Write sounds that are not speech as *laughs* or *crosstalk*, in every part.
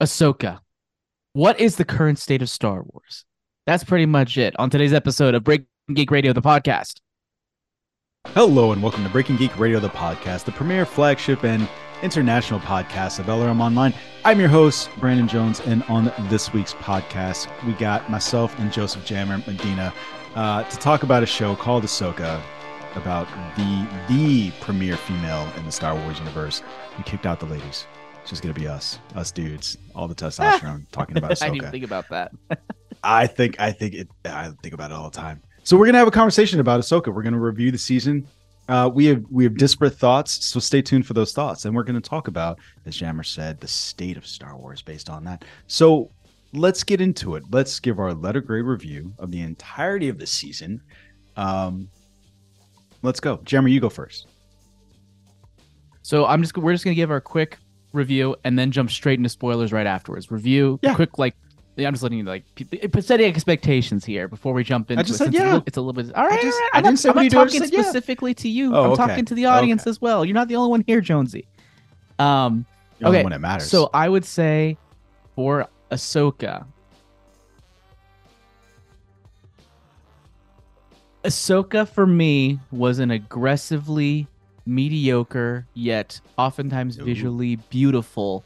Ahsoka. What is the current state of Star Wars? That's pretty much it on today's episode of Breaking Geek Radio, the podcast. Hello and welcome to Breaking Geek Radio, the podcast, the premier flagship and international podcast of LRM Online. I'm your host, Brandon Jones, and on this week's podcast, we got myself and Joseph Jammer Medina uh, to talk about a show called Ahsoka, about the the premier female in the Star Wars universe. We kicked out the ladies. It's just gonna be us, us dudes, all the testosterone *laughs* talking about Ahsoka. I didn't even think about that. *laughs* I think I think it. I think about it all the time. So we're gonna have a conversation about Ahsoka. We're gonna review the season. Uh, we have we have disparate thoughts, so stay tuned for those thoughts. And we're gonna talk about, as Jammer said, the state of Star Wars based on that. So let's get into it. Let's give our letter grade review of the entirety of the season. Um, let's go, Jammer. You go first. So I'm just we're just gonna give our quick review and then jump straight into spoilers right afterwards. Review, Yeah. quick like. I'm just letting you like setting expectations here before we jump into. just it, said since it's a yeah. little- It's a little bit. All right, just- all right. I I'm didn't not, say I'm not you do, talking said yeah. specifically to you. Oh, I'm okay. talking to the audience Okay. as well. You're not the only one here, Jonesy. Um. The only one that matters. So I would say for Ahsoka, Ahsoka for me was an aggressively mediocre yet oftentimes Ooh. visually beautiful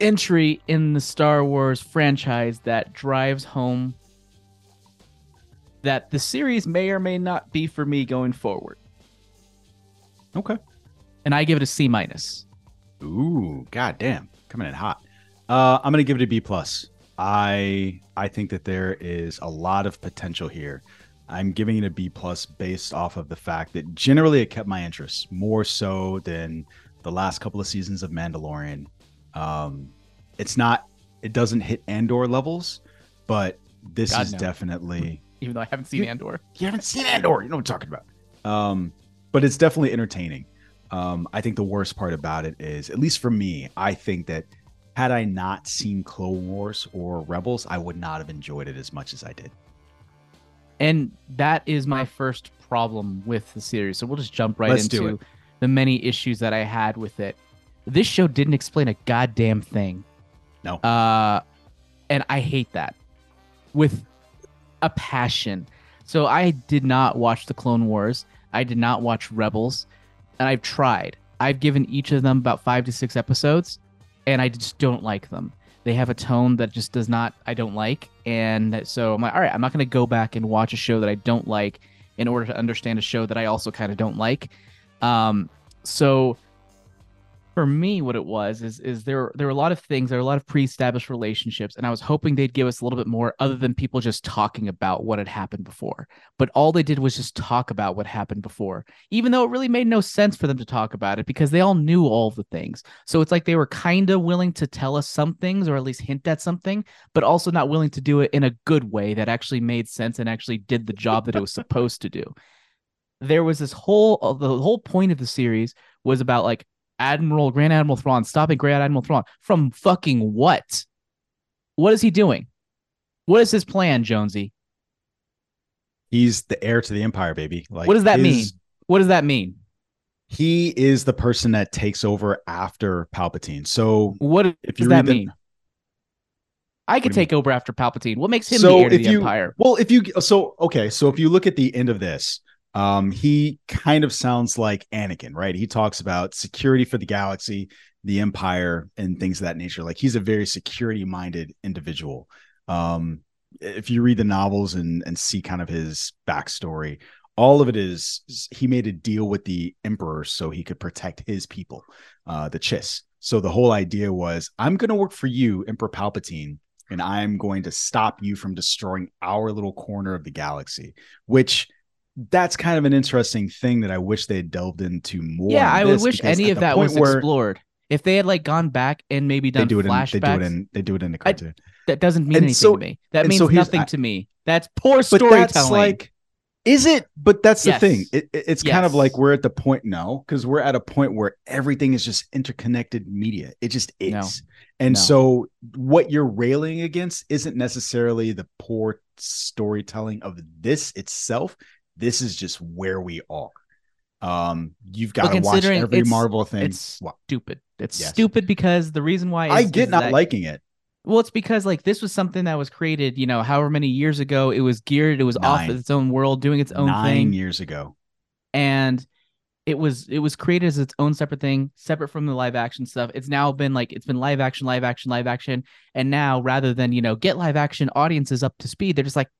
entry in the Star Wars franchise that drives home that the series may or may not be for me going forward. okay. And I give it a C minus. Ooh, goddamn, coming in hot. Uh, I'm gonna give it a B plus. I I think that there is a lot of potential here. I'm giving it a B plus based off of the fact that generally it kept my interest more so than the last couple of seasons of Mandalorian. Um, it's not, it doesn't hit Andor levels, but this God, is no. definitely Even though I haven't seen You- Andor. you haven't seen Andor. You know what I'm talking about. Um, but it's definitely entertaining. Um, I think the worst part about it is, at least for me, I think that had I not seen Clone Wars or Rebels, I would not have enjoyed it as much as I did. And that is my first problem with the series. So we'll just jump right Let's into the many issues that I had with it. This show didn't explain a goddamn thing. No. Uh and I hate that with a passion. So I did not watch the Clone Wars. I did not watch Rebels, and I've tried. I've given each of them about 5 to 6 episodes, and I just don't like them. They have a tone that just does not I don't like, and so I'm like, all right, I'm not going to go back and watch a show that I don't like in order to understand a show that I also kind of don't like. Um, so for me, what it was is is there there were a lot of things, there were a lot of pre-established relationships, and I was hoping they'd give us a little bit more other than people just talking about what had happened before. But all they did was just talk about what happened before, even though it really made no sense for them to talk about it because they all knew all the things. So it's like they were kind of willing to tell us some things or at least hint at something, but also not willing to do it in a good way that actually made sense and actually did the job that it was supposed to do. There was this whole uh, the whole point of the series was about like Admiral Grand Admiral Thrawn stopping Grand Admiral Thrawn from fucking what? What is he doing? What is his plan, Jonesy? He's the heir to the Empire, baby. Like, What does that his- mean? What does that mean? He is the person that takes over after Palpatine. So What if does that the- mean? I could What do you take over after Palpatine. What makes him So the heir to if the you- Empire? Well, if you so okay, so if you look at the end of this, um, he kind of sounds like Anakin, right? He talks about security for the galaxy, the Empire, and things of that nature. Like he's a very security-minded individual. Um, if you read the novels and and see kind of his backstory, all of it is he made a deal with the Emperor so he could protect his people, uh, the Chiss. So the whole idea was, I'm going to work for you, Emperor Palpatine, and I'm going to stop you from destroying our little corner of the galaxy, which that's kind of an interesting thing that I wish they had delved into more. Yeah, I would wish any of that was where explored. If they had like gone back and maybe They done do it in flashbacks, they do it in they do it in the I- cartoon. that doesn't mean And anything so- to me. That means so nothing I- to me. That's poor storytelling. that's like is it but that's the Yes. thing it, it- it's kind of like we're at the point now because we're at a point where everything is just interconnected media it just is No. and No. so what you're railing against isn't necessarily the poor storytelling of this itself this is just where we are Um, you've got Well, to watch every Marvel thing. It's stupid. It's Yes. stupid because the reason why I get not that- liking it. Well, it's because like this was something that was created, you know, however many years ago. It was geared. It was off Nine. its own world, doing its own Nine thing, years ago. and it was it was created as its own separate thing, separate from the live action stuff. It's now been like it's been live action, live action, live action, and now rather than you know get live action audiences up to speed, they're just like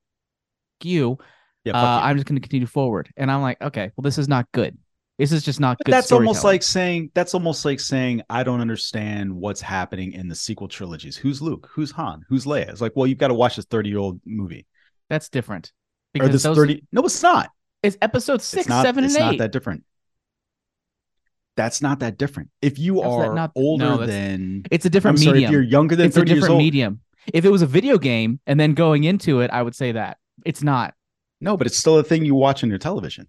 you. Yeah, uh, fuck. I'm just going to continue forward, and I'm like, okay, well, this is not good. This is just not But good. that's almost like saying that's almost like saying I don't understand what's happening in the sequel trilogies. Who's Luke? Who's Han? Who's Leia? It's like, well, you've got to watch this 30 year old movie that's different or this those 30. No, it's not. it's episode six, it's not, seven, it's and not eight. that different. That's not that different. If you How's are not- older no, than, it's a I'm different sorry, if you're younger than it's a 30 years different old, medium. If it was a video game and then going into it, I would say that it's not. No, but it's still a thing you watch on your television.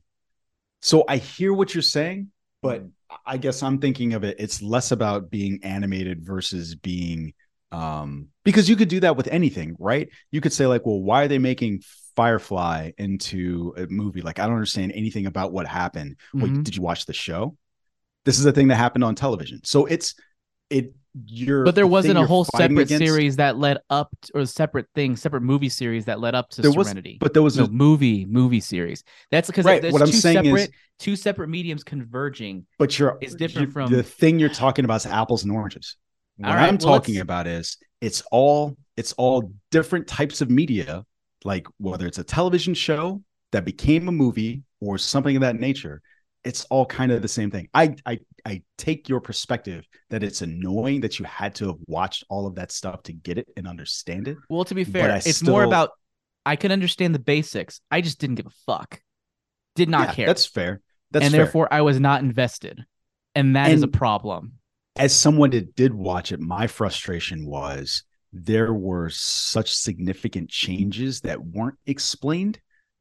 So I hear what you're saying, but I guess I'm thinking of it. It's less about being animated versus being, um, because you could do that with anything, right? You could say like, well, why are they making Firefly into a movie? Like, I don't understand anything about what happened. Wait, Mhm. did you watch the show? This is a thing that happened on television. So it's it. You're, But there wasn't a whole separate against- series that led up, to, or separate thing, separate movie series that led up to There was, Serenity. but there was no a, movie movie series. That's because Right, there's what I'm two saying is- separate two separate mediums converging. but you're It's different you- from- the thing you're talking about is apples and oranges. What right, I'm well, talking about is it's all it's all different types of media, like whether it's a television show that became a movie or something of that nature. It's all kind of the same thing. I I I take your perspective that it's annoying that you had to have watched all of that stuff to get it and understand it. Well, to be fair, it's more about I can understand the basics. I just didn't give a fuck. Did not Yeah, care. That's fair. That's and fair. therefore I was not invested. And that is a problem. as someone that did watch it, my frustration was there were such significant changes that weren't explained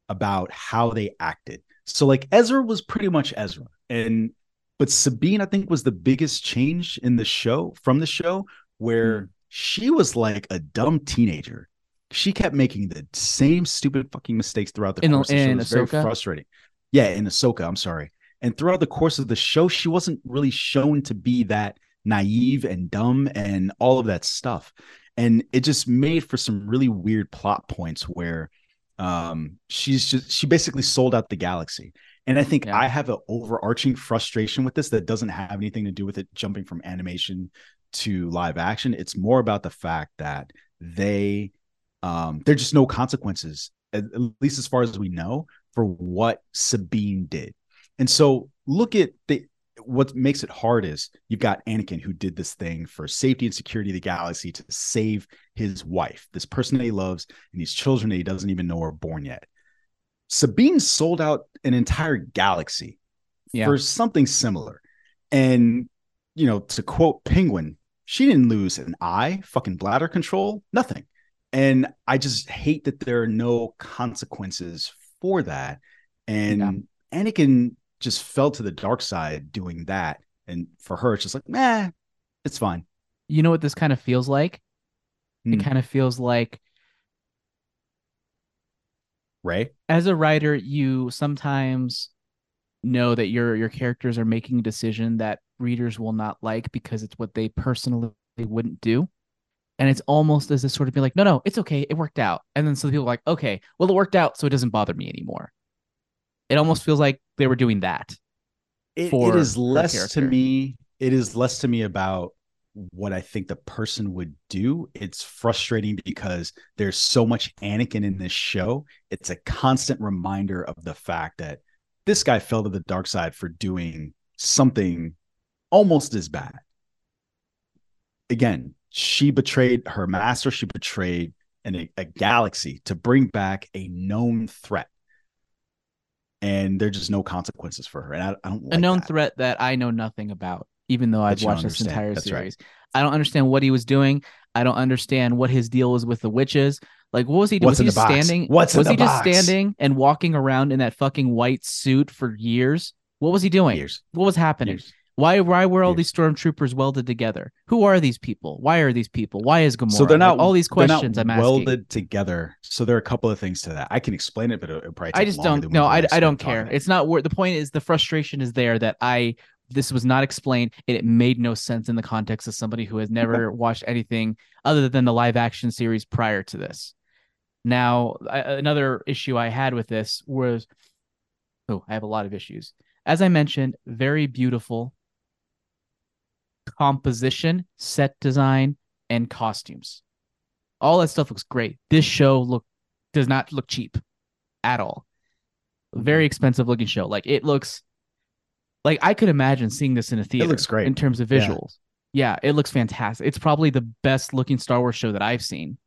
about how they acted. So like Ezra was pretty much Ezra. And but Sabine, I think, was the biggest change in the show from the show where mm-hmm. she was like a dumb teenager. She kept making the same stupid fucking mistakes throughout the In- course of the show. in It was very frustrating. Yeah, in Ahsoka, I'm sorry. And throughout the course of the show, she wasn't really shown to be that naive and dumb and all of that stuff. And it just made for some really weird plot points where um she's just she basically sold out the galaxy. And I think Yeah. I have an overarching frustration with this that doesn't have anything to do with it jumping from animation to live action. It's more about the fact that they um there're just no consequences, at, at least as far as we know, for what Sabine did. And so look at the what makes it hard is you've got Anakin who did this thing for safety and security of the galaxy to save his wife, this person that he loves, and these children that he doesn't even know are born yet. Sabine sold out an entire galaxy Yeah. for something similar. And, you know, to quote Penguin, she didn't lose an eye, fucking bladder control, nothing. And I just hate that there are no consequences for that. And Anakin just fell to the dark side doing that. And for her, it's just like, nah, it's fine. You know what this kind of feels like? Hmm. It kind of feels like Ray? as a writer, you sometimes know that your your characters are making a decision that readers will not like because it's what they personally wouldn't do. And it's almost as if sort of be like, no, no, it's okay, it worked out. And then some people are like, okay, well, it worked out, so it doesn't bother me anymore. It almost feels like they were doing that. It, it is less to me. It is less to me about what I think the person would do. It's frustrating because there's so much Anakin in this show. It's a constant reminder of the fact that this guy fell to the dark side for doing something almost as bad. Again, she betrayed her master. She betrayed an, a galaxy to bring back a known threat. And there are just no consequences for her. And I, I don't like a known that. threat that I know nothing about, even though I've watched this entire That's right. series. I don't understand what he was doing. I don't understand what his deal was with the witches. Like, what was he doing? What's was he in the just box? standing? What's was he just standing and walking around in that fucking white suit for years? What was he doing? Years. What was happening? Years. Why why were all these stormtroopers welded together? Who are these people? Why are these people? Why is Gamora? So they're Like, not all these questions I'm asking. welded together. So there are a couple of things to that. I can explain it, but it, probably I just don't no, I, I don't care. it. It's not worth. the point is the frustration is there that I this was not explained and it made no sense in the context of somebody who has *laughs* never watched anything other than the live action series prior to this. Now, I, another issue I had with this was oh, I have a lot of issues. As I mentioned, very beautiful composition, set design, and costumes. All that stuff looks great. This show look does not look cheap at all. Mm-hmm. Very expensive looking show. Like it looks like I could imagine seeing this in a theater. It looks great. in terms of visuals. Yeah, it looks fantastic. It's probably the best looking Star Wars show that I've seen.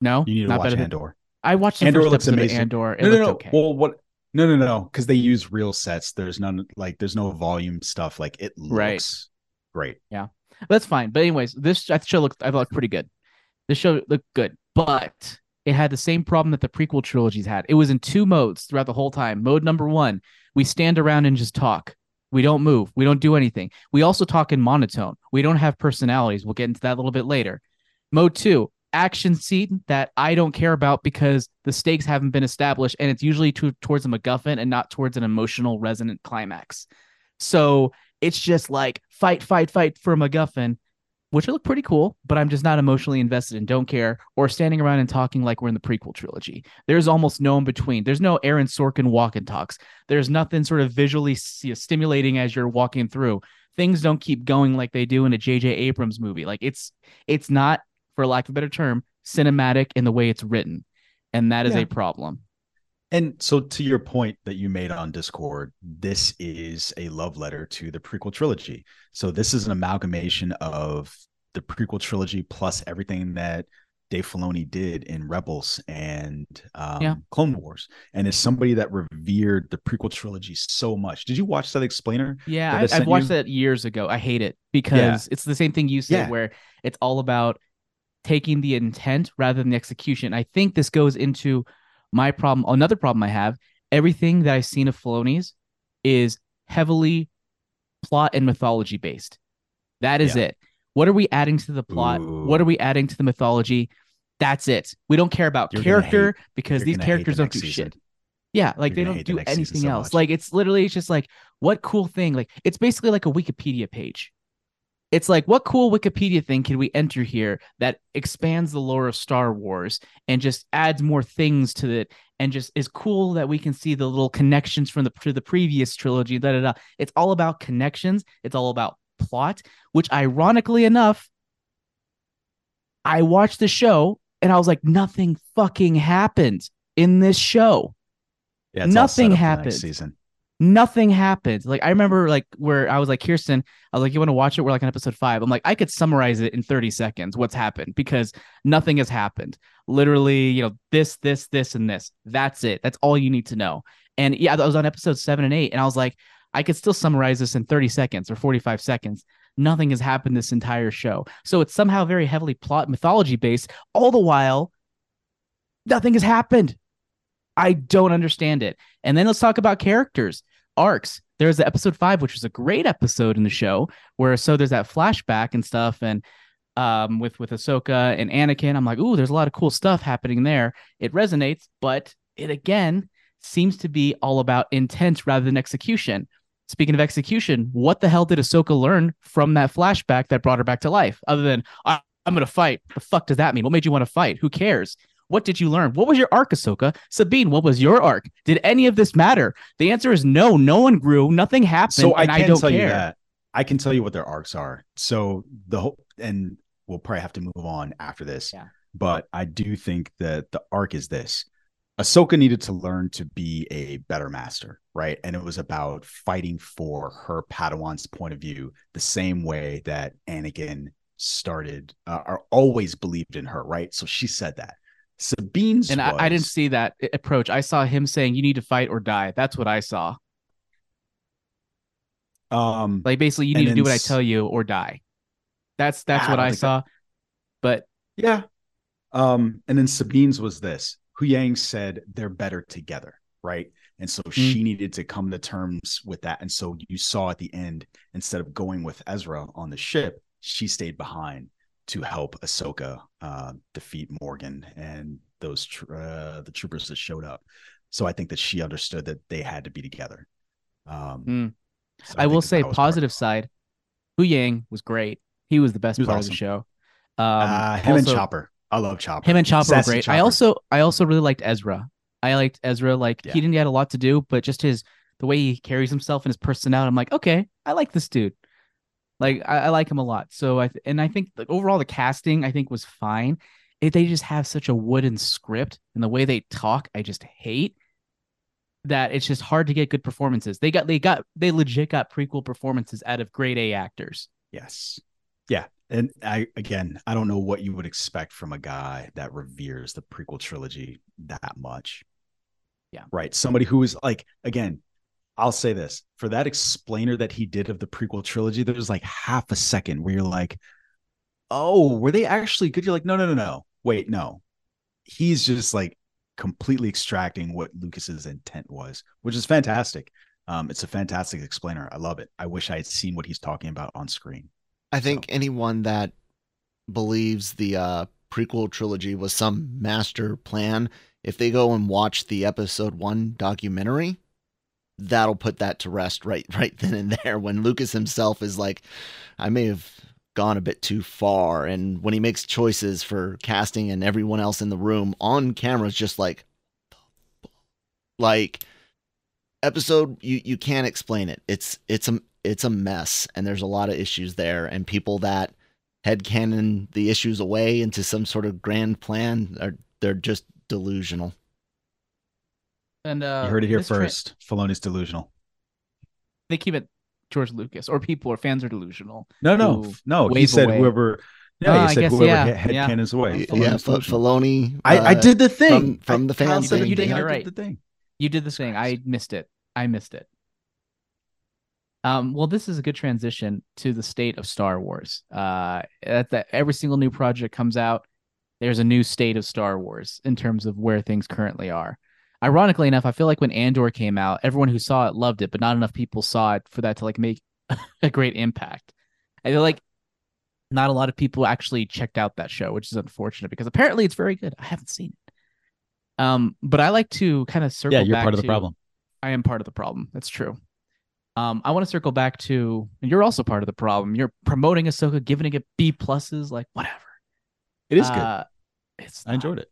No, You need to not watch better than- Andor. I watched the Andor first looks amazing. Andor. It no, no, no. okay. Well, what? No, no, no, because they use real sets. There's none like there's no volume stuff. Like it looks Right. Great. Yeah, that's fine. But anyways, this show looked I thought pretty good. This show looked good, but it had the same problem that the prequel trilogies had. It was in two modes throughout the whole time. Mode number one, we stand around and just talk. We don't move. We don't do anything. We also talk in monotone. We don't have personalities. We'll get into that a little bit later. Mode two, action scene that I don't care about because the stakes haven't been established, and it's usually to, towards a MacGuffin and not towards an emotional resonant climax. So it's just like fight, fight, fight for a MacGuffin, which look pretty cool, but I'm just not emotionally invested and don't care, or standing around and talking like we're in the prequel trilogy. There's almost no in between. There's no Aaron Sorkin walk and talks. There's nothing sort of visually stimulating as you're walking through. Things don't keep going like they do in a J.J. Abrams movie. Like it's it's not, for lack of a better term, cinematic in the way it's written, and that is Yeah. a problem. And so, to your point that you made on Discord, this is a love letter to the prequel trilogy. So, this is an amalgamation of the prequel trilogy plus everything that Dave Filoni did in Rebels and um, Yeah. Clone Wars. And as somebody that revered the prequel trilogy so much, did you watch that explainer? Yeah, that I I've watched you? that years ago. I hate it because it's the same thing you said, Yeah. where it's all about taking the intent rather than the execution. I think this goes into my problem. Another problem I have: everything that I've seen of Filoni's is heavily plot and mythology based. That is Yeah. it. What are we adding to the plot? What are we adding to the mythology? That's it. We don't care about You're character hate- because these characters the don't do season. shit. Yeah, like You're they don't do anything so else. much. Like it's literally it's just like what cool thing? Like it's basically like a Wikipedia page. It's like what cool Wikipedia thing can we enter here that expands the lore of Star Wars and just adds more things to it and just is cool that we can see the little connections from the to the previous trilogy. Da, da, da. It's all about connections. It's all about plot, which ironically enough, I watched the show and I was like, nothing fucking happened in this show. Yeah, it's all set Nothing up for the happened. Season. Nothing happened. Like I remember like where I was like, Kirsten, I was like, you want to watch it? We're like on episode five. I'm like, I could summarize it in 30 seconds what's happened because nothing has happened. Literally, you know, this, this, this, and this. That's it. That's all you need to know. And yeah, I was on episode seven and eight, and I was like, I could still summarize this in 30 seconds or 45 seconds. Nothing has happened this entire show. So it's somehow very heavily plot mythology based, all the while, nothing has happened. I don't understand it. And then let's talk about characters, arcs. There's the episode five, which was a great episode in the show, where so there's that flashback and stuff, and um, with with Ahsoka and Anakin. I'm like, ooh, there's a lot of cool stuff happening there. It resonates, but it again seems to be all about intent rather than execution. Speaking of execution, what the hell did Ahsoka learn from that flashback that brought her back to life? Other than I, I'm gonna fight. The fuck does that mean? What made you want to fight? Who cares? What did you learn? What was your arc, Ahsoka? Sabine, what was your arc? Did any of this matter? The answer is no. No one grew. Nothing happened. So I and can I don't tell care. you that. I can tell you what their arcs are. So the whole and we'll probably have to move on after this. Yeah. But I do think that the arc is this. Ahsoka needed to learn to be a better master, right? And it was about fighting for her Padawan's point of view, the same way that Anakin started uh, or always believed in her, right? So she said that. Sabine's And I, I didn't see that approach. I saw him saying, "You need to fight or die." That's what I saw. um Like basically, you need to do what I tell you or die. That's that's I what I think that- saw. But Yeah. Um, and then Sabine's was this. Huyang said they're better together, right? And so Mm. she needed to come to terms with that. And so you saw at the end, instead of going with Ezra on the ship, she stayed behind to help Ahsoka uh, defeat Morgan and those tr- uh, the troopers that showed up. So I think that she understood that they had to be together. Um, Mm. so I, think will say positive side. Huyang was great. He was the best was part of the show. Um, uh, him and Chopper. I love Chopper. Him and Chopper were Sassy great. I also I also really liked Ezra. I liked Ezra. Like Yeah. he didn't get a lot to do, but just his the way he carries himself and his personality. I'm like, okay, I like this dude. Like I, I like him a lot. So I th- and I think like, overall the casting I think was fine. It, they just have such a wooden script and the way they talk, I just hate that it's just hard to get good performances. They got they got they legit got prequel performances out of grade A actors. Yes. Yeah. And I again, I don't know what you would expect from a guy that reveres the prequel trilogy that much. Yeah. Right. Somebody who is like, again, I'll say this for that explainer that he did of the prequel trilogy, there was like half a second where you're like, oh, were they actually good? You're like, no, no, no, no. Wait, no. He's just like completely extracting what Lucas's intent was, which is fantastic. Um, it's a fantastic explainer. I love it. I wish I had seen what he's talking about on screen. I think anyone that believes the uh, prequel trilogy was some master plan, if they go and watch the episode one documentary, that'll put that to rest right *laughs* right then and there. When Lucas himself is like, I may have gone a bit too far, and when he makes choices for casting and everyone else in the room on camera is just like, like episode you you can't explain it. It's it's a it's a mess and there's a lot of issues there and people that head headcanon the issues away into some sort of grand plan are they're just delusional. And uh, you heard it here this tra- first. Filoni's delusional. they keep it George Lucas or people or fans are delusional. No, no, no. He said away. whoever. No, Ah, I he said guess, whoever yeah, head, head yeah. cannons away. yeah, F- delusional. Filoni. I, I uh, did the thing from- from the fans Kyle said thing. it, You did, you're right. the thing. You did the thing. I missed it. I missed it. Um, well, this is a good transition to the state of Star Wars. Uh, at that every single new project comes out, there's a new state of Star Wars in terms of where things currently are. Ironically enough, I feel like when Andor came out, everyone who saw it loved it, but not enough people saw it for that to like make *laughs* a great impact. I feel like not a lot of people actually checked out that show, which is unfortunate because apparently it's very good. I haven't seen it. Um, but I like to kind of circle. Yeah, you're part of the to- problem. I am part of the problem. That's true. Um, I want to circle back to and you're also part of the problem. You're promoting Ahsoka, giving it B pluses, like whatever. It is good. Uh, It's I enjoyed it.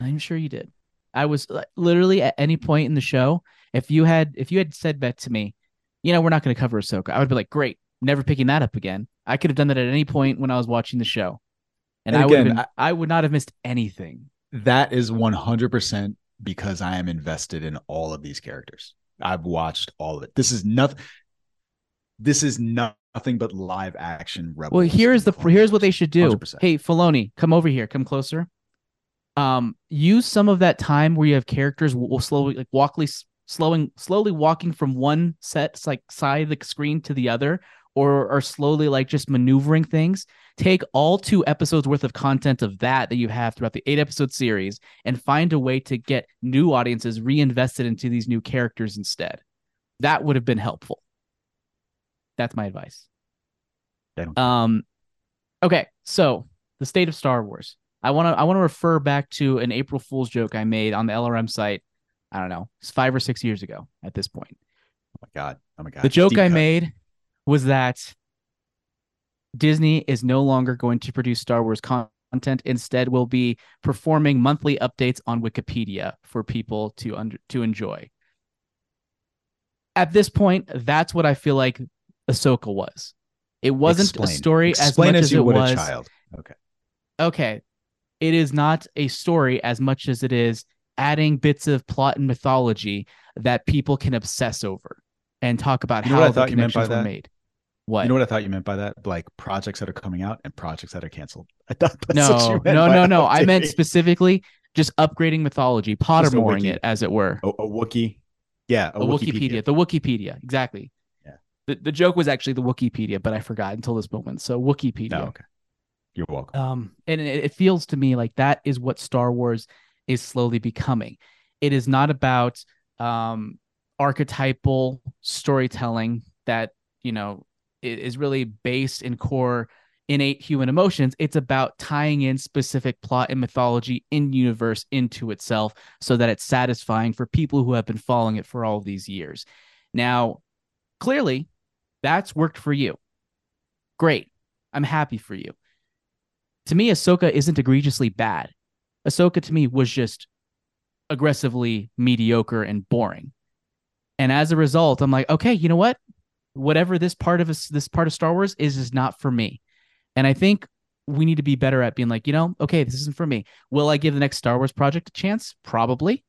I'm sure you did. I was literally at any point in the show, if you had if you had said that to me, you know, we're not going to cover Ahsoka, I would be like, great, never picking that up again. I could have done that at any point when I was watching the show, and, And I would have been, I would not have missed anything. That is 100% because I am invested in all of these characters. I've watched all of it. This is nothing. This is nothing but live action rebels. Well, here's the here's what they should do. 100%. Hey, Filoni, come over here. Come closer. Um, use some of that time where you have characters will will slowly like walkly slowing slowly walking from one set like side of the screen to the other, or are slowly like just maneuvering things. Take all two episodes worth of content of that that you have throughout the eight episode series and find a way to get new audiences reinvested into these new characters instead. That would have been helpful. That's my advice. Don't- Um, okay, so the state of Star Wars. I want to I want to refer back to an April Fool's joke I made on the LRM site. I don't know, it's five or six years ago at this point. Oh my god. Oh my god. The joke Deep I cut. made was that Disney is no longer going to produce Star Wars content. Instead, will be performing monthly updates on Wikipedia for people to under, to enjoy. At this point, that's what I feel like Ahsoka was. It wasn't Explain. a story Explain as much as as, you it would was a child. Okay. okay, it is not a story as much as it is adding bits of plot and mythology that people can obsess over and talk about You know what how I the thought you meant by connections were that? made. What? You know what I thought you meant by that? Like projects that are coming out and projects that are canceled. *laughs* I thought that's what no, you meant no, no, no. I meant specifically just upgrading mythology, Pottermoring it, as it were. a, a. Yeah, a, A Wikipedia. the Wikipedia, exactly. Yeah. The, the joke was actually the Wikipedia, but I forgot until this moment. So Wikipedia. No, oh, okay. You're welcome. Um, and it, it feels to me like that is what Star Wars is slowly becoming. It is not about um archetypal storytelling that you know is really based in core innate human emotions. It's about tying in specific plot and mythology in universe into itself so that it's satisfying for people who have been following it for all these years. Now, clearly, that's worked for you. Great. I'm happy for you. To me, Ahsoka isn't egregiously bad. Ahsoka to me was just aggressively mediocre and boring. And as a result, I'm like, okay, you know what? Whatever this part of this, this part of Star Wars is, is not for me. And I think we need to be better at being like, you know, okay, this isn't for me. Will I give the next Star Wars project a chance? Probably.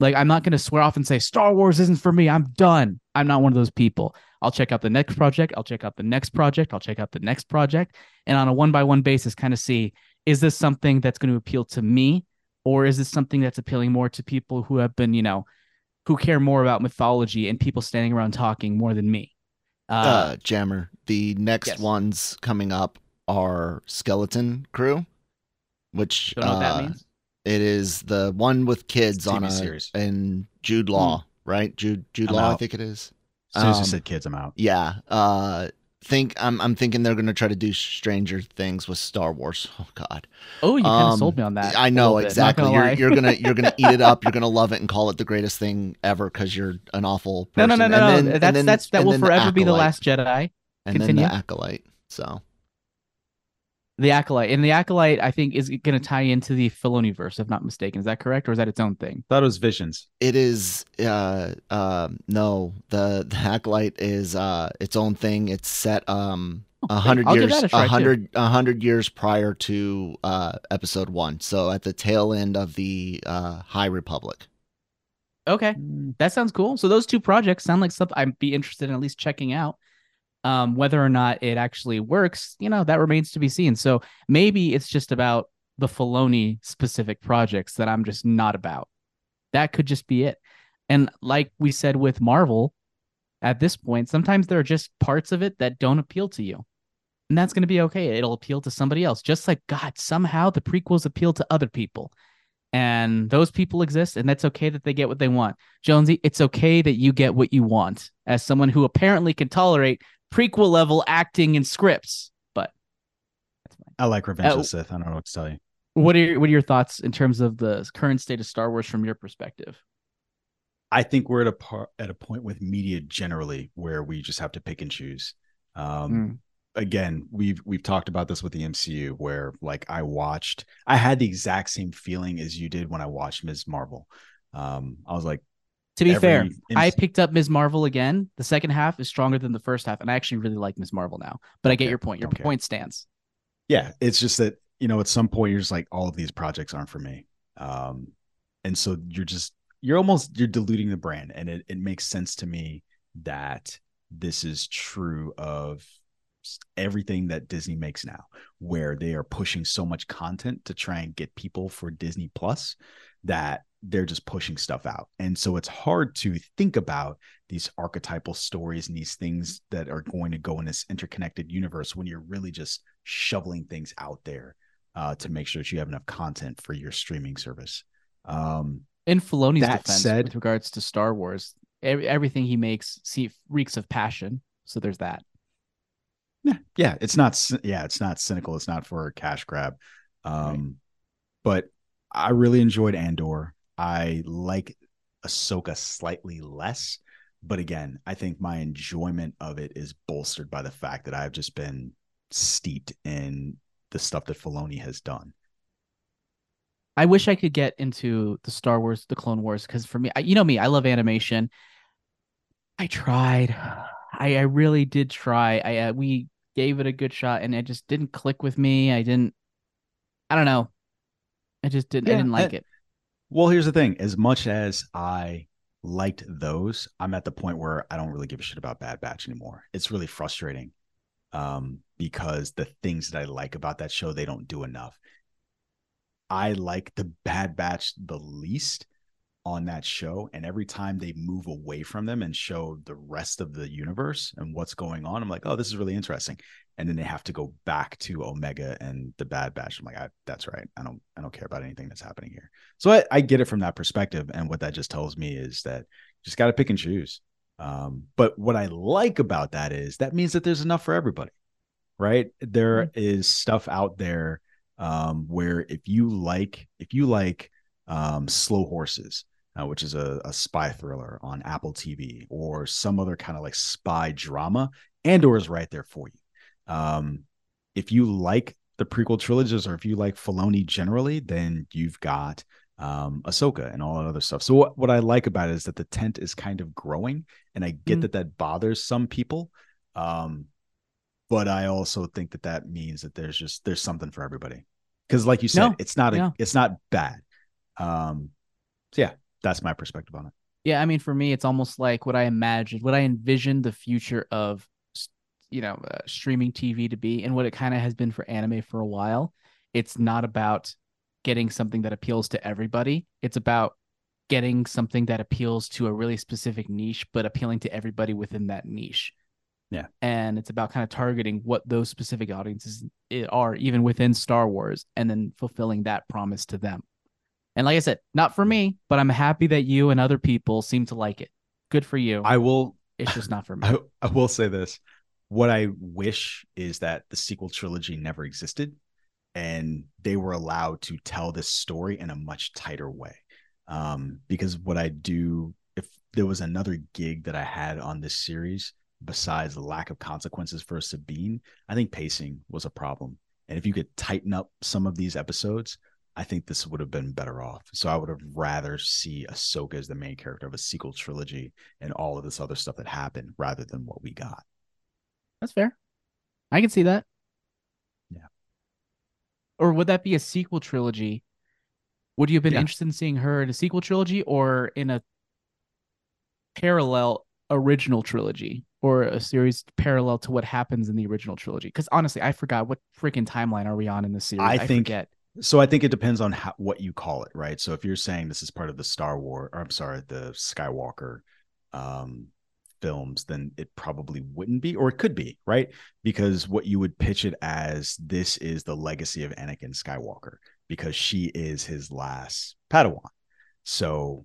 Like, I'm not going to swear off and say Star Wars isn't for me. I'm done. I'm not one of those people. I'll check out the next project. I'll check out the next project. I'll check out the next project. And on a one by one basis, kind of see is this something that's going to appeal to me? Or is this something that's appealing more to people who have been, you know, who care more about mythology and people standing around talking more than me? Uh, uh Jammer, the next yes. ones coming up are Skeleton Crew, which Don't know what that means. It is the one with kids on a series. and Jude Law, right? Jude Jude I'm Law, I think it is. As soon as you Um, said kids, I'm out. Yeah. Uh think I'm I'm thinking they're gonna try to do Stranger Things with Star Wars. *laughs* Oh God. Oh, you kind of Um, sold me on that. I a know little bit, not exactly. gonna You're, you're gonna you're gonna eat it up. *laughs* You're gonna love it and call it the greatest thing ever because you're an awful no, person. no, no, And no, no. then- and That's then- that's that will then the forever be the last Jedi. And Continue. then the acolyte. So The acolyte and the acolyte, I think, is going to tie into the Filoniverse, if not mistaken. Is that correct, or is that its own thing? Thought it was visions. it is. Uh, um, no, the the acolyte is uh its own thing. It's set um a hundred I'll years a try, a too. hundred a hundred years prior to uh episode one. So at the tail end of the uh High Republic. Okay, that sounds cool. So those two projects sound like stuff I'd be interested in at least checking out. Um, whether or not it actually works, you know, that remains to be seen. So maybe it's just about the Filoni specific projects that I'm just not about. That could just be it. And like we said with Marvel, at this point, sometimes there are just parts of it that don't appeal to you. And that's going to be okay. It'll appeal to somebody else. Just like God, somehow the prequels appeal to other people. And those people exist, and that's okay that they get what they want. Jonesy, it's okay that you get what you want as someone who apparently can tolerate prequel level acting and scripts. But. I like Revenge Uh, of the Sith. I don't know what to tell you. What are your, what are your thoughts in terms of the current state of Star Wars from your perspective? I think we're at a par- at a point with media generally where we just have to pick and choose. Um, Mm. Again, we've we've talked about this with the MCU, where like I watched, I had the exact same feeling as you did when I watched Ms. Marvel. Um, I was like, To be fair, I picked up Ms. Marvel again. The second half is stronger than the first half, and I actually really like Ms. Marvel now. But I get your point. Your okay. point stands. yeah, it's just that you know at some point you're just like, all of these projects aren't for me, um, and so you're just you're almost you're diluting the brand, and it it makes sense to me that this is true of everything that Disney makes now, where they are pushing so much content to try and get people for Disney Plus that they're just pushing stuff out. And so it's hard to think about these archetypal stories and these things that are going to go in this interconnected universe when you're really just shoveling things out there uh, to make sure that you have enough content for your streaming service. Um, In Filoni's defense, said- with regards to Star Wars, every, everything he makes see, reeks of passion. So there's that. Yeah, yeah, it's not. Yeah, it's not cynical. It's not for a cash grab. Um, but I really enjoyed Andor. I like Ahsoka slightly less, but again, I think my enjoyment of it is bolstered by the fact that I've just been steeped in the stuff that Filoni has done. I wish I could get into the Star Wars, the Clone Wars, because for me, I, you know me, I love animation. I tried, I, I really did try. I uh, we gave it a good shot, and it just didn't click with me. I didn't. I don't know. I just didn't. I didn't like it. Well, here's the thing: as much as I liked those, I'm at the point where I don't really give a shit about Bad Batch anymore. It's really frustrating um, because the things that I like about that show they don't do enough. I like the Bad Batch the least on that show, and every time they move away from them and show the rest of the universe and what's going on, I'm like, oh, this is really interesting. And then they have to go back to Omega and the Bad Batch. I'm like, I, that's right. I don't, I don't care about anything that's happening here. So I, I get it from that perspective. And what that just tells me is that you Just got to pick and choose. Um, but what I like about that is that means that there's enough for everybody, right? There is stuff out there um, where if you like, if you like um, Slow Horses, uh, which is a, a spy thriller on Apple TV, or some other kind of like spy drama, Andor is right there for you. Um, if you like the prequel trilogies, or if you like Filoni generally, then you've got um, Ahsoka and all that other stuff. So what, what I like about it is that the tent is kind of growing, and I get Mm. that that bothers some people. Um, but I also think that that means that there's just there's something for everybody. Because like you said, No, it's not a it's not bad. Um, so yeah, that's my perspective on it. Yeah, I mean, for me, it's almost like what I imagined, what I envisioned the future of, you know, uh, streaming TV to be, and what it kind of has been for anime for a while. It's not about getting something that appeals to everybody. It's about getting something that appeals to a really specific niche, but appealing to everybody within that niche. Yeah. And it's about kind of targeting what those specific audiences are, even within Star Wars, and then fulfilling that promise to them. And like I said, not for me, but I'm happy that you and other people seem to like it. Good for you. I will it's just not for me. *laughs* I, I will say this. What I wish is that the sequel trilogy never existed and they were allowed to tell this story in a much tighter way. Um, because what I do, if there was another gig that I had on this series, besides the lack of consequences for Sabine, I think pacing was a problem. And if you could tighten up some of these episodes, I think this would have been better off. So I would have rather see Ahsoka as the main character of a sequel trilogy and all of this other stuff that happened rather than what we got. That's fair. I can see that. Yeah. Or would that be a sequel trilogy? Would you have been Yeah. interested in seeing her in a sequel trilogy or in a parallel original trilogy or a series parallel to what happens in the original trilogy? Because honestly, I forgot what freaking timeline are we on in this series. I think- forget. So I think it depends on how, what you call it, right? So if you're saying this is part of the Star Wars, or I'm sorry, the Skywalker um, films, then it probably wouldn't be, or it could be, right? Because what you would pitch it as this is the legacy of Anakin Skywalker, because she is his last Padawan. So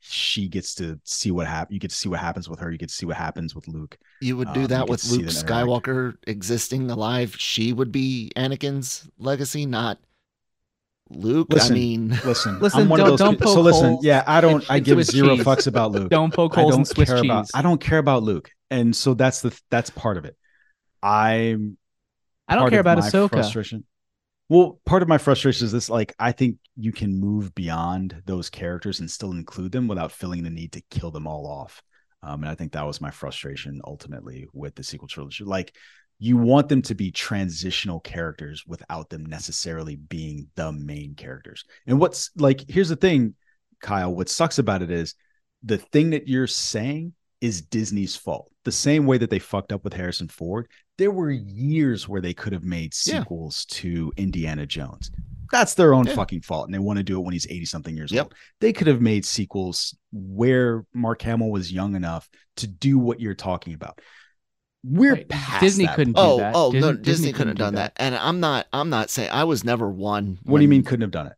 she gets to see what happens. You get to see what happens with her. You get to see what happens with Luke. You would Um, do you that with Luke. Skywalker existing alive. She would be Anakin's legacy, not Luke. Listen, I mean, *laughs* Listen, Listen, I'm one don't- of those. don't so poke listen, yeah, I don't. I give Swiss zero cheese. fucks about Luke. Don't poke I holes in don't Swiss care cheese. about. I don't care about Luke, and so that's the that's part of it. I'm. I don't care about my Ahsoka. Frustration. Well, part of my frustration is this: like, I think you can move beyond those characters and still include them without feeling the need to kill them all off. Um, and I think that was my frustration ultimately with the sequel trilogy. Like, you want them to be transitional characters without them necessarily being the main characters. And what's like, here's the thing, Kyle. What sucks about it is the thing that you're saying is Disney's fault. The same way that they fucked up with Harrison Ford, there were years where they could have made Yeah. sequels to Indiana Jones. That's their own Yeah. fucking fault. And they want to do it when he's 80 something years Yep. old. They could have made sequels where Mark Hamill was young enough to do what you're talking about. We're Right. past Disney that couldn't point. do oh, that. oh Disney- no, Disney Disney, couldn't couldn't have do done that. that. And I'm not, I'm not saying I was never one. What do you mean couldn't have done it?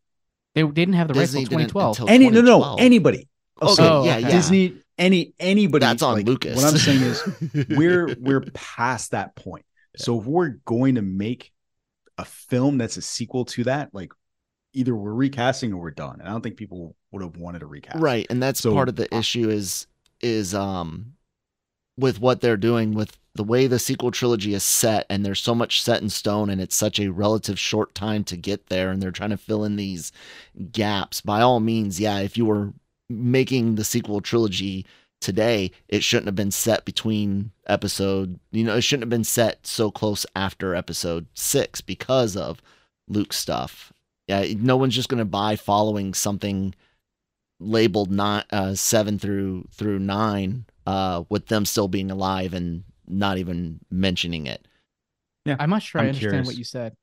They didn't have the rights Disney until didn't 2012. until Any no no anybody. Okay, So Oh, yeah, okay. yeah. Disney any anybody That's on like, Lucas. What I'm saying is *laughs* we're we're past that point. So if we're going to make a film that's a sequel to that, like either we're recasting or we're done. And I don't think people would have wanted to recast. right, and that's So- part of the issue is is um with what they're doing with the way the sequel trilogy is set and there's so much set in stone and it's such a relative short time to get there and they're trying to fill in these gaps. By all means yeah if you were making the sequel trilogy today it shouldn't have been set between episode you know it shouldn't have been set so close after episode 6 because of Luke stuff. Yeah no one's just going to buy following something labeled not uh, 7 through through 9 uh with them still being alive and not even mentioning it Yeah, I'm not sure i I'm understand curious. what you said.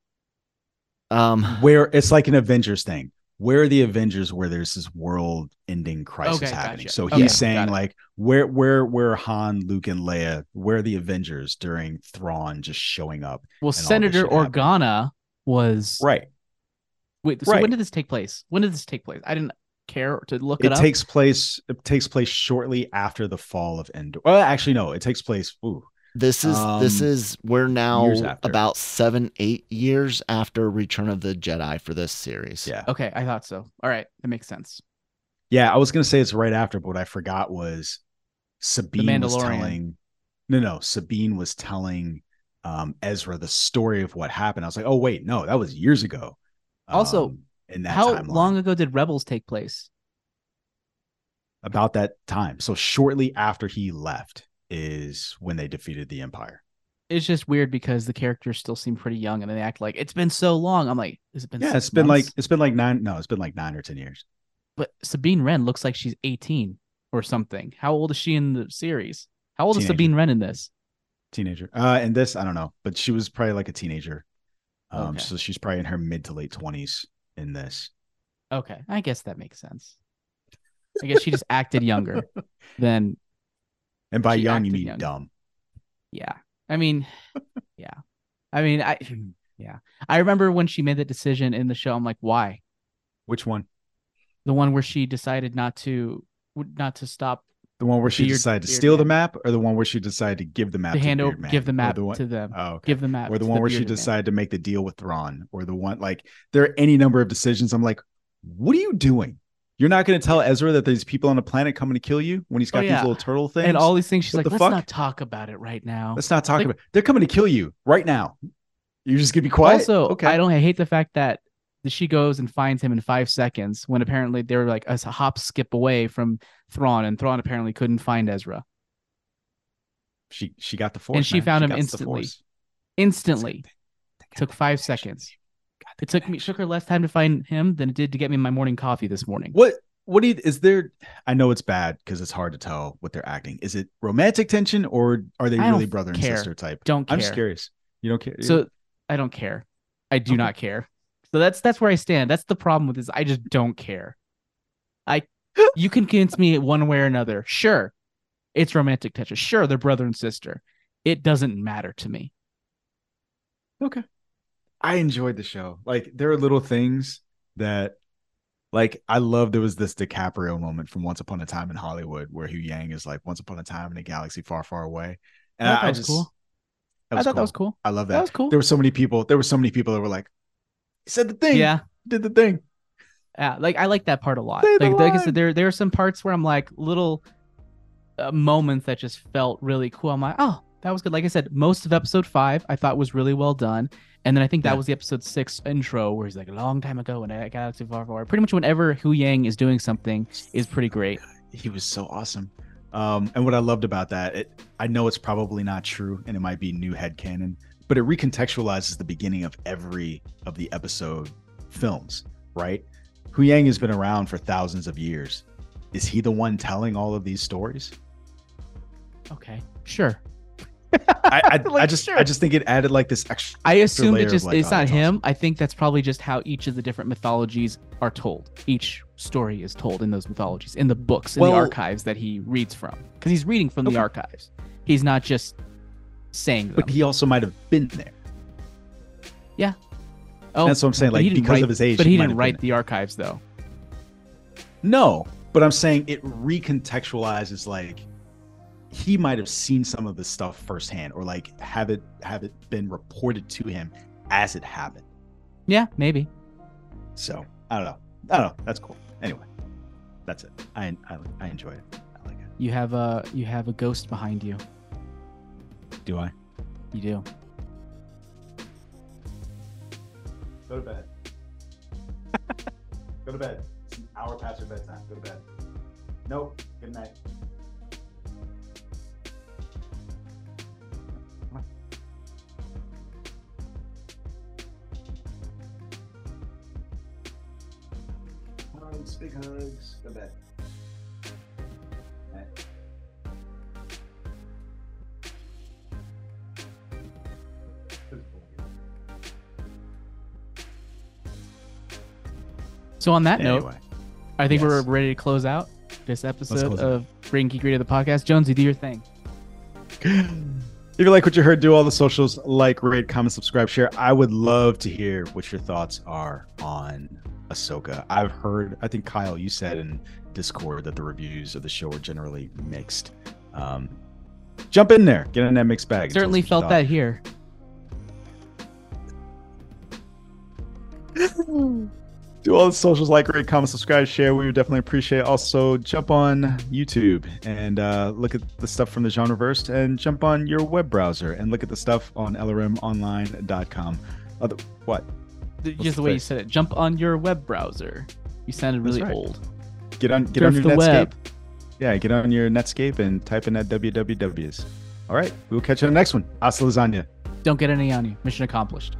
um Where it's like an Avengers thing. Where are the Avengers where there's this world ending crisis Okay, happening? gotcha. So Okay, he's saying like where where where Han, Luke, and Leia, where are the Avengers during Thrawn just showing up? Well, Senator shit happened. Organa was Right. Wait, so Right. when did this take place? When did this take place? I didn't. care to look it, It up? takes place. It takes place shortly after the fall of Endor. Well, actually, no. It takes place. Ooh, This is this Um, is we're now about seven eight years after Return of the Jedi for this series. yeah, okay, I thought so. All right, that makes sense. yeah. I was gonna say it's right after, but what I forgot was Sabine was telling. No, no. Sabine was telling um, Ezra the story of what happened. I was like, oh wait, no, that was years ago. Also, Um, in that How timeline. long ago did Rebels take place? about that time. So shortly after he left is when they defeated the Empire. It's just weird because the characters still seem pretty young and they act like it's been so long. I'm like, has it been? Yeah, it's been like it's been like nine. No, it's been like nine or ten years. but Sabine Wren looks like she's 18 or something. How old is she in the series? How old is Sabine Wren in this? Teenager. Uh, and this I don't know, but she was probably like a teenager. Um, Okay. so she's probably in her mid to late twenties in this. Okay, I guess that makes sense. I guess she just acted younger *laughs* than And by She young, you mean young. dumb. yeah. I mean, *laughs* yeah. I mean, I *clears throat* yeah. I remember when she made that decision in the show. I'm like, why? Which one? The one where she decided not to not to stop The one where she Beard- decided to steal the map, or the one where she decided to give the map to to hand over, Man? give the map the one- to them, Oh, okay. give the map, or the one where she bearded man. decided to make the deal with Thrawn, or the one like there are any number of decisions. I'm like, what are you doing? You're not going to tell Ezra that there's people on the planet coming to kill you when he's oh, got Oh, yeah. these little turtle things. and all these things. She's What like, the let's fuck? not talk about it right now. Let's not talk Like- about. They're coming to kill you right now. You're just gonna be quiet. Also, okay. I don't I hate the fact that she goes and finds him in five seconds when apparently they were like a hop skip away from Thrawn, and Thrawn apparently couldn't find Ezra She she got the force, and she man. found him instantly. Instantly. Took five seconds. It took me took her less time to find him than it did to get me my morning coffee this morning. What what do you, is there? I know it's bad because it's hard to tell what they're acting. Is it romantic tension or are they I really brother and sister type? Don't care. I'm just curious. You don't care. So I don't care. I do Okay. not care. So that's that's where I stand. That's the problem with this. I just don't care. I you can convince me one way or another. Sure, it's romantic touches. Sure, they're brother and sister. It doesn't matter to me. Okay. I enjoyed the show. Like there are little things that like I love there was this DiCaprio moment from Once Upon a Time in Hollywood where Huyang is like Once Upon a Time in a galaxy far, far away. And I I, thought that I just cool. I thought that was cool. I love That that. was cool. There were so many people. There were so many people that were like, said the thing. Yeah, Did the thing. yeah. Like I like that part a lot. Like, like I said, there there are some parts where I'm like little uh, moments that just felt really cool. I'm like, oh, that was good. Like I said, most of episode five I thought was really well done. And then I think that Yeah. was the episode six intro where he's like a long time ago in a galaxy far, far away. Pretty much whenever Huyang is doing something is pretty great. He was so awesome. Um, and what I loved about that, it I know it's probably not true and it might be new headcanon, but it recontextualizes the beginning of every of the episode films, right? Huyang has been around for thousands of years. Is he the one telling all of these stories? Okay, sure. I I, *laughs* I just sure. I just think it added like this extra I assume layer it of, just like, it's oh, not that's him. I think that's probably just how each of the different mythologies are told. Each story is told in those mythologies, in the books, in the archives that he reads from. Because he's reading from Okay. the archives. He's not just saying them. but he also might have been there. Yeah. Oh, That's what I'm oh, saying. Like because write- of his age, but he might didn't write been the archives though. No, but I'm saying it recontextualizes like he might have seen some of the stuff firsthand or like have it have it been reported to him as it happened. Yeah, maybe. So I don't know. I don't know. That's cool. Anyway, that's it. I I, I enjoy it. I like it. You have a you have a ghost behind you. Do I? You do. Go to bed. *laughs* Go to bed. It's an hour past your bedtime. Go to bed. Nope. Good night. Hugs, big hugs. Go to bed. So on that note, I think we're ready to close out this episode of Breaking Geek to the podcast. Jonesy, do your thing. If you like what you heard, do all the socials, like, rate, comment, subscribe, share. I would love to hear what your thoughts are on Ahsoka. I've heard, I think Kyle, you said in Discord that the reviews of the show are generally mixed. Um, jump in there, get in that mixed bag. Certainly felt that here. Do all the socials, like, rate, comment, subscribe, share. We would definitely appreciate. Also, jump on YouTube and uh, look at the stuff from the Genreverse, and jump on your web browser and look at the stuff on lrmonline.com. Other what? Just the way you said it. Jump on your web browser. You sounded really right. old. Get on get on your Netscape. web. Yeah, get on your Netscape and type in that wwws. All right, we'll catch you on the next one. Hasta lasagna. Don't get any on you. Mission accomplished.